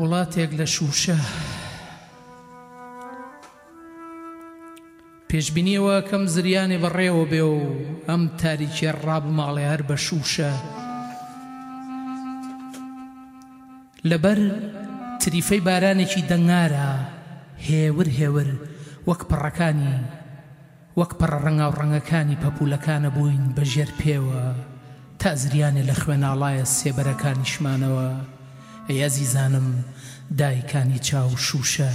وڵاتێک لە شووشە پێشبینیەوە کەم زریانی بەڕێوە بێ و ئەم تاریکێ ڕابماڵێ هەر بە شووشە لەبەر تریفەی بارانێکی دەنگارە هێور هێور وەک پڕەکانی وەک پەڕە ڕەنگاو ڕەنگەکانی پەپوولەکانە بووین بە ژێر پێوە تا زریانێ لە خوێناڵایە سێبەرەکانیشمانەوە ئەی ئەزیزانم دایکانی چاو شووشە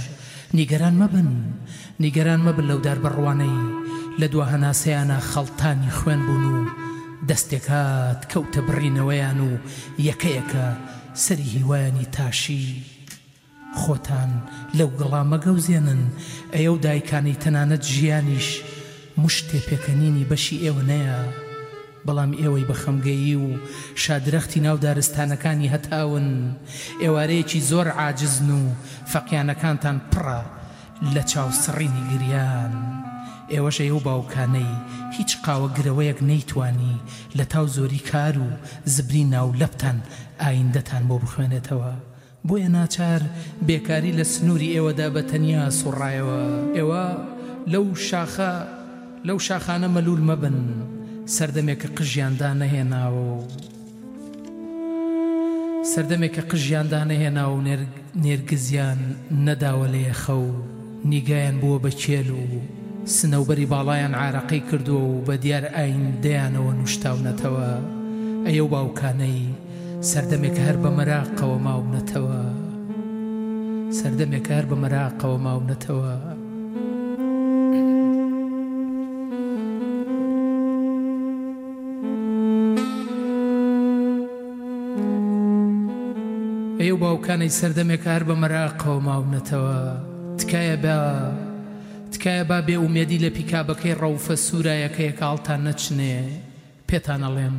نیگەران مەبن نیگەران مەبن لەو داربەڕووانەی لە دوا هەناسەیانا خەڵتانی خوێن بوون و دەستێک هات کەوتە بڕینەوەیان و یەکە یەکە سەری هیوایانی تاشی خۆتان لەو گڵە مەگەوزێنن، ئەی ئەو دایکانەی تەنانەت ژیانیش مشت تێپێکەنینی بەشی ئێوە نەیە، بەڵام ئێوەی بە خەمگەیی و شادرەختی ناو دارستانەکانی هەتاون، ئێوارەیەکی زۆر عاجزن و فەقیانەکانتان پڕە لە چاوسڕینی گریان. ئێوەش ئەی ئەو باوکانەی هیچ قاوە گرەوەیەک نەیتوانی لەتاو زۆری کار و زبری ناو لەپتان ئایندەتان بۆ بخوێنێتەوە، بۆیە ناچار بێکاری لە سنووری ئێوەدا بە تەنیا سوڕایەوە. ئێوە لەو شاخە لەو شاخانە مەلوول مەبن، سەردەمێکە قژیان دانەهێناوە و سەردەمێکە قژیان دانەهێناوە و نێرگزیان نەداوە لە یەخە و نیگایان بووە بە کێل و سنەوبەری باڵایان عارەقەی کردووە و بە دیار ئایندەیانەوە نووشتاونەتەوە. ئەی ئەو باوکانەی. سەردەمێکە هەر بە مەراقەوە ماومنەتەوە سەردەمێکە هەر بە مەراقەوە ماومنەتەوە. ئەی ئەو باوکانەی سەردەمێکە هەر بە مەراقەوە ماونەتەوە تکایە بە تکایە با بێ ئومێدی لە پیکابەکەی ڕەوفە سوورایەکەیە کاڵتان نەچنێ پێتان ئەڵێم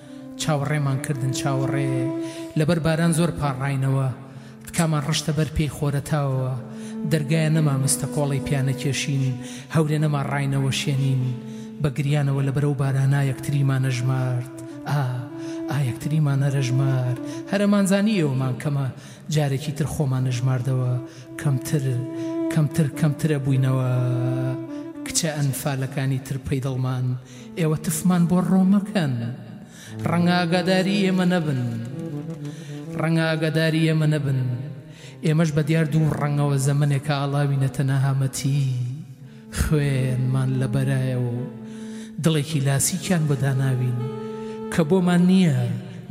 چاوەڕێمان کردن چاوەڕێ لەبەر باران زۆر پاڕاینەوە تکامان ڕشتە بەر پێی خۆرەتاوەوە دەرگایە نەما مستە کۆڵەی پیا نەکێشین هەورێ نەما ڕاینەوە شێنین بە گریانەوە لەبەر ئەو بارانە یەکتریمان ئەژمارد ئا ئا یەکتریمان هەر ئەژمارد هەر ئەمانزانی ئێوەمان کەمە جارێکی تر خۆمان ئەژماردەوە کەمتر کەمتر کەمتر ئەبووینەوە کچە ئەنفالەکانی ترپەی دڵمان ئێوە تفمان بۆ ڕۆ مەکەن. ڕەنگە ئاگاداری ئێمە نەبن. ڕەنگە ئاگاداری ئێمە نەبن. ئێمەش بە دیار دوو ڕەنگەوە زەمەنێکە ئاڵاوینەتە نەهامەتی. خوێنمان لەبەرایە و دڵێکی لاسیکیان بۆ داناوین کە بۆمان نییە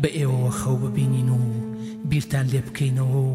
بە ئێوەوە خەو ببینین و بیرتان لێ بکەینەوە و.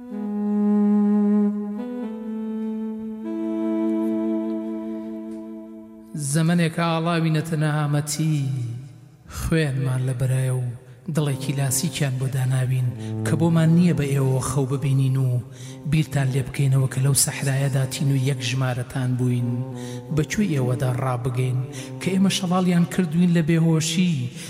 زەمەنێکە ئاڵاوینەتە نەهامەتی خوێنمان لە بەرایە و دڵێکی لاسیکیان بۆ داناوین کە بۆمان نییە بە ئێوەوە خەو ببینین و بیرتان لێ بکەینەوە کە لەو سەحرایەدا تین و یەک ژمارەتان بووین بە کوێی ئێوەدا ڕابگەین کە ئێمە شەڵاڵیان کردووین لە بێهۆشی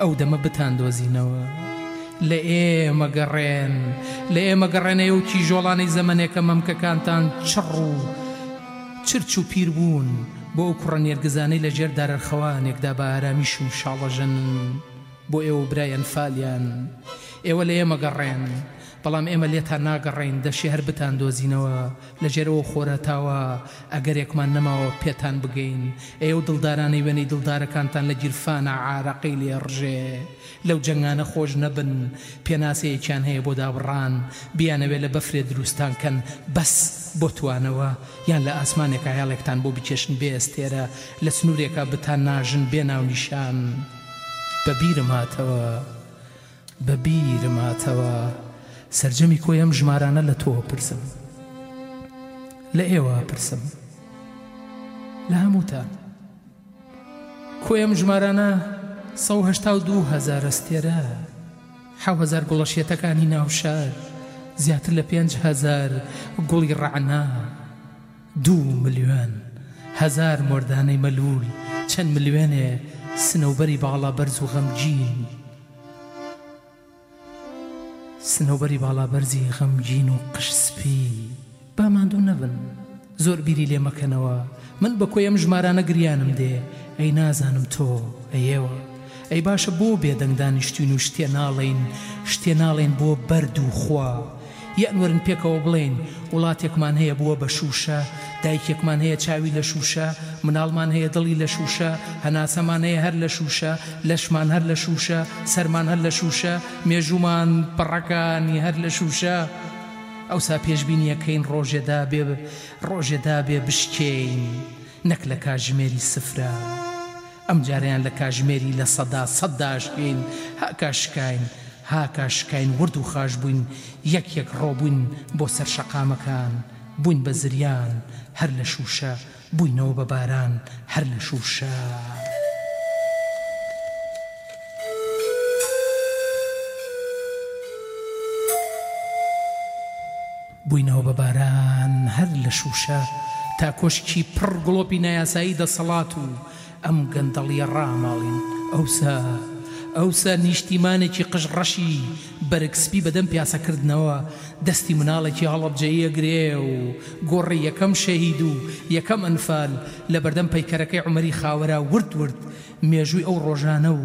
ئەو دەمە بتاندۆزینەوە لە ئێمە گەڕێن، لە ئێمە گەڕێن ئێو کیژۆڵانەی زەمەنێکە مەمکەکانتان چڕ و چرچ و پیر بوون، بۆ ئەو کوڕە نێرگزانەی لە ژێر دارەرخەوانێکدا بە ئارامی شمشاڵ ئەژەنن بۆ ئێوە و برای ئەنفالیان. ئێوە لە ئێمە گەڕێن، بەڵام ئێمە لێتان ناگەڕێین، دەشێ هەر بتاندۆزینەوە، لە ژێر ئەوە خۆرهەتاوە ئەگەرێکمان نەماوە پێتان بگەین، ئەی ئەو دڵدارانەی وێنەی دڵدارەکانتان لە گیرفانە عارەقەی لێ ڕژێ، لەو جەنگانە خۆش نەبن، پێناسەیەکیان هەیە بۆ دابڕان، بیانەوێ لە بەفرێ دروستتان کەن، بەس بۆ توانەوە، یان لە ئاسمانێکا هێڵێکتان بۆ بکێشن بێ ئەستێرە، لە سنوورێکا بتانناژن بێ ناونیشان. بە بیرم هاتەوە. بە بیرم هاتەوە سەرجەمی کۆی ئەم ژمارانە لە تۆ ئەپرسم لە ئێوە ئەپرسم لە هەمووتان کۆی ئەم ژمارانە سە و هەشتا و دوو هەزار ئەستێرە حەو هەزار گوڵە شێتەکانی ناو شار زیاتر لە پێنج هەزار گوڵی ڕەعنا دوو ملیۆن هەزار مۆردانەی مەلوول چەند ملیۆنێ سنەوبەری باڵا بەرز و غەمگین سنەوبەری باڵا بەرزی غەمگین و قژ سپی، با ماندوو نەبن، زۆر بیری لێ مەکەنەوە، من بە کۆی ئەم ژمارانە گریانم دێ، ئەی نازانم تۆ، ئەی ئێوە؟ ئەی باشە بۆ بێدەنگ دانیشتووین و شتێ ناڵێین، شتێ ناڵێین بۆ بەرد و خوا؟ یەعنی وەرن پێکەوە بڵێین وڵاتێکمان هەیە بووە بە شووشە، دایکێکمان هەیە چاوی لە شووشە، مناڵمان هەیە دڵی لە شووشە، هەناسەمان هەیە هەر لە شووشە، لەشمان هەر لە شووشە، سەرمان هەر لە شووشە، مێژوومان پڕەکانی هەر لە شووشە. ئەوسا پێشبینی ئەکەین ڕۆژێ دابێ ڕۆژێ دابێ بشکێین نەک لە کاتژمێری سفرە. ئەمجارەیان لە کاژمێری لە سەدا سەددا ئەشکێین، هاکا شکاین، هاکا شکاین ورد و خاش بووین، یەک یەک ڕۆبووین بۆ سەر شەقامەکان، بووین بە زریان هەر لە شووشە، بووینەوە بە باران هەر لە شووشە. بووینەوە بە باران هەر لە شووشە تا کۆشکی پڕ گڵۆپی نایاسایی دەسەڵات و ئەم گەندەڵیە ڕاماڵین ئەوسا ئەوسا نیشتیمانێکی قژ ڕەشی بەرگ سپی بە دەم پیاسە کردنەوە دەستی مناڵێکی هەڵەبجەیی ئەگرێ و گۆڕی یەکەم شەهید و یەکەم ئەنفال لە بەردەم پەیکەرەکەی عومەری خاوەرا ورد ورد مێژووی ئەو ڕۆژانە و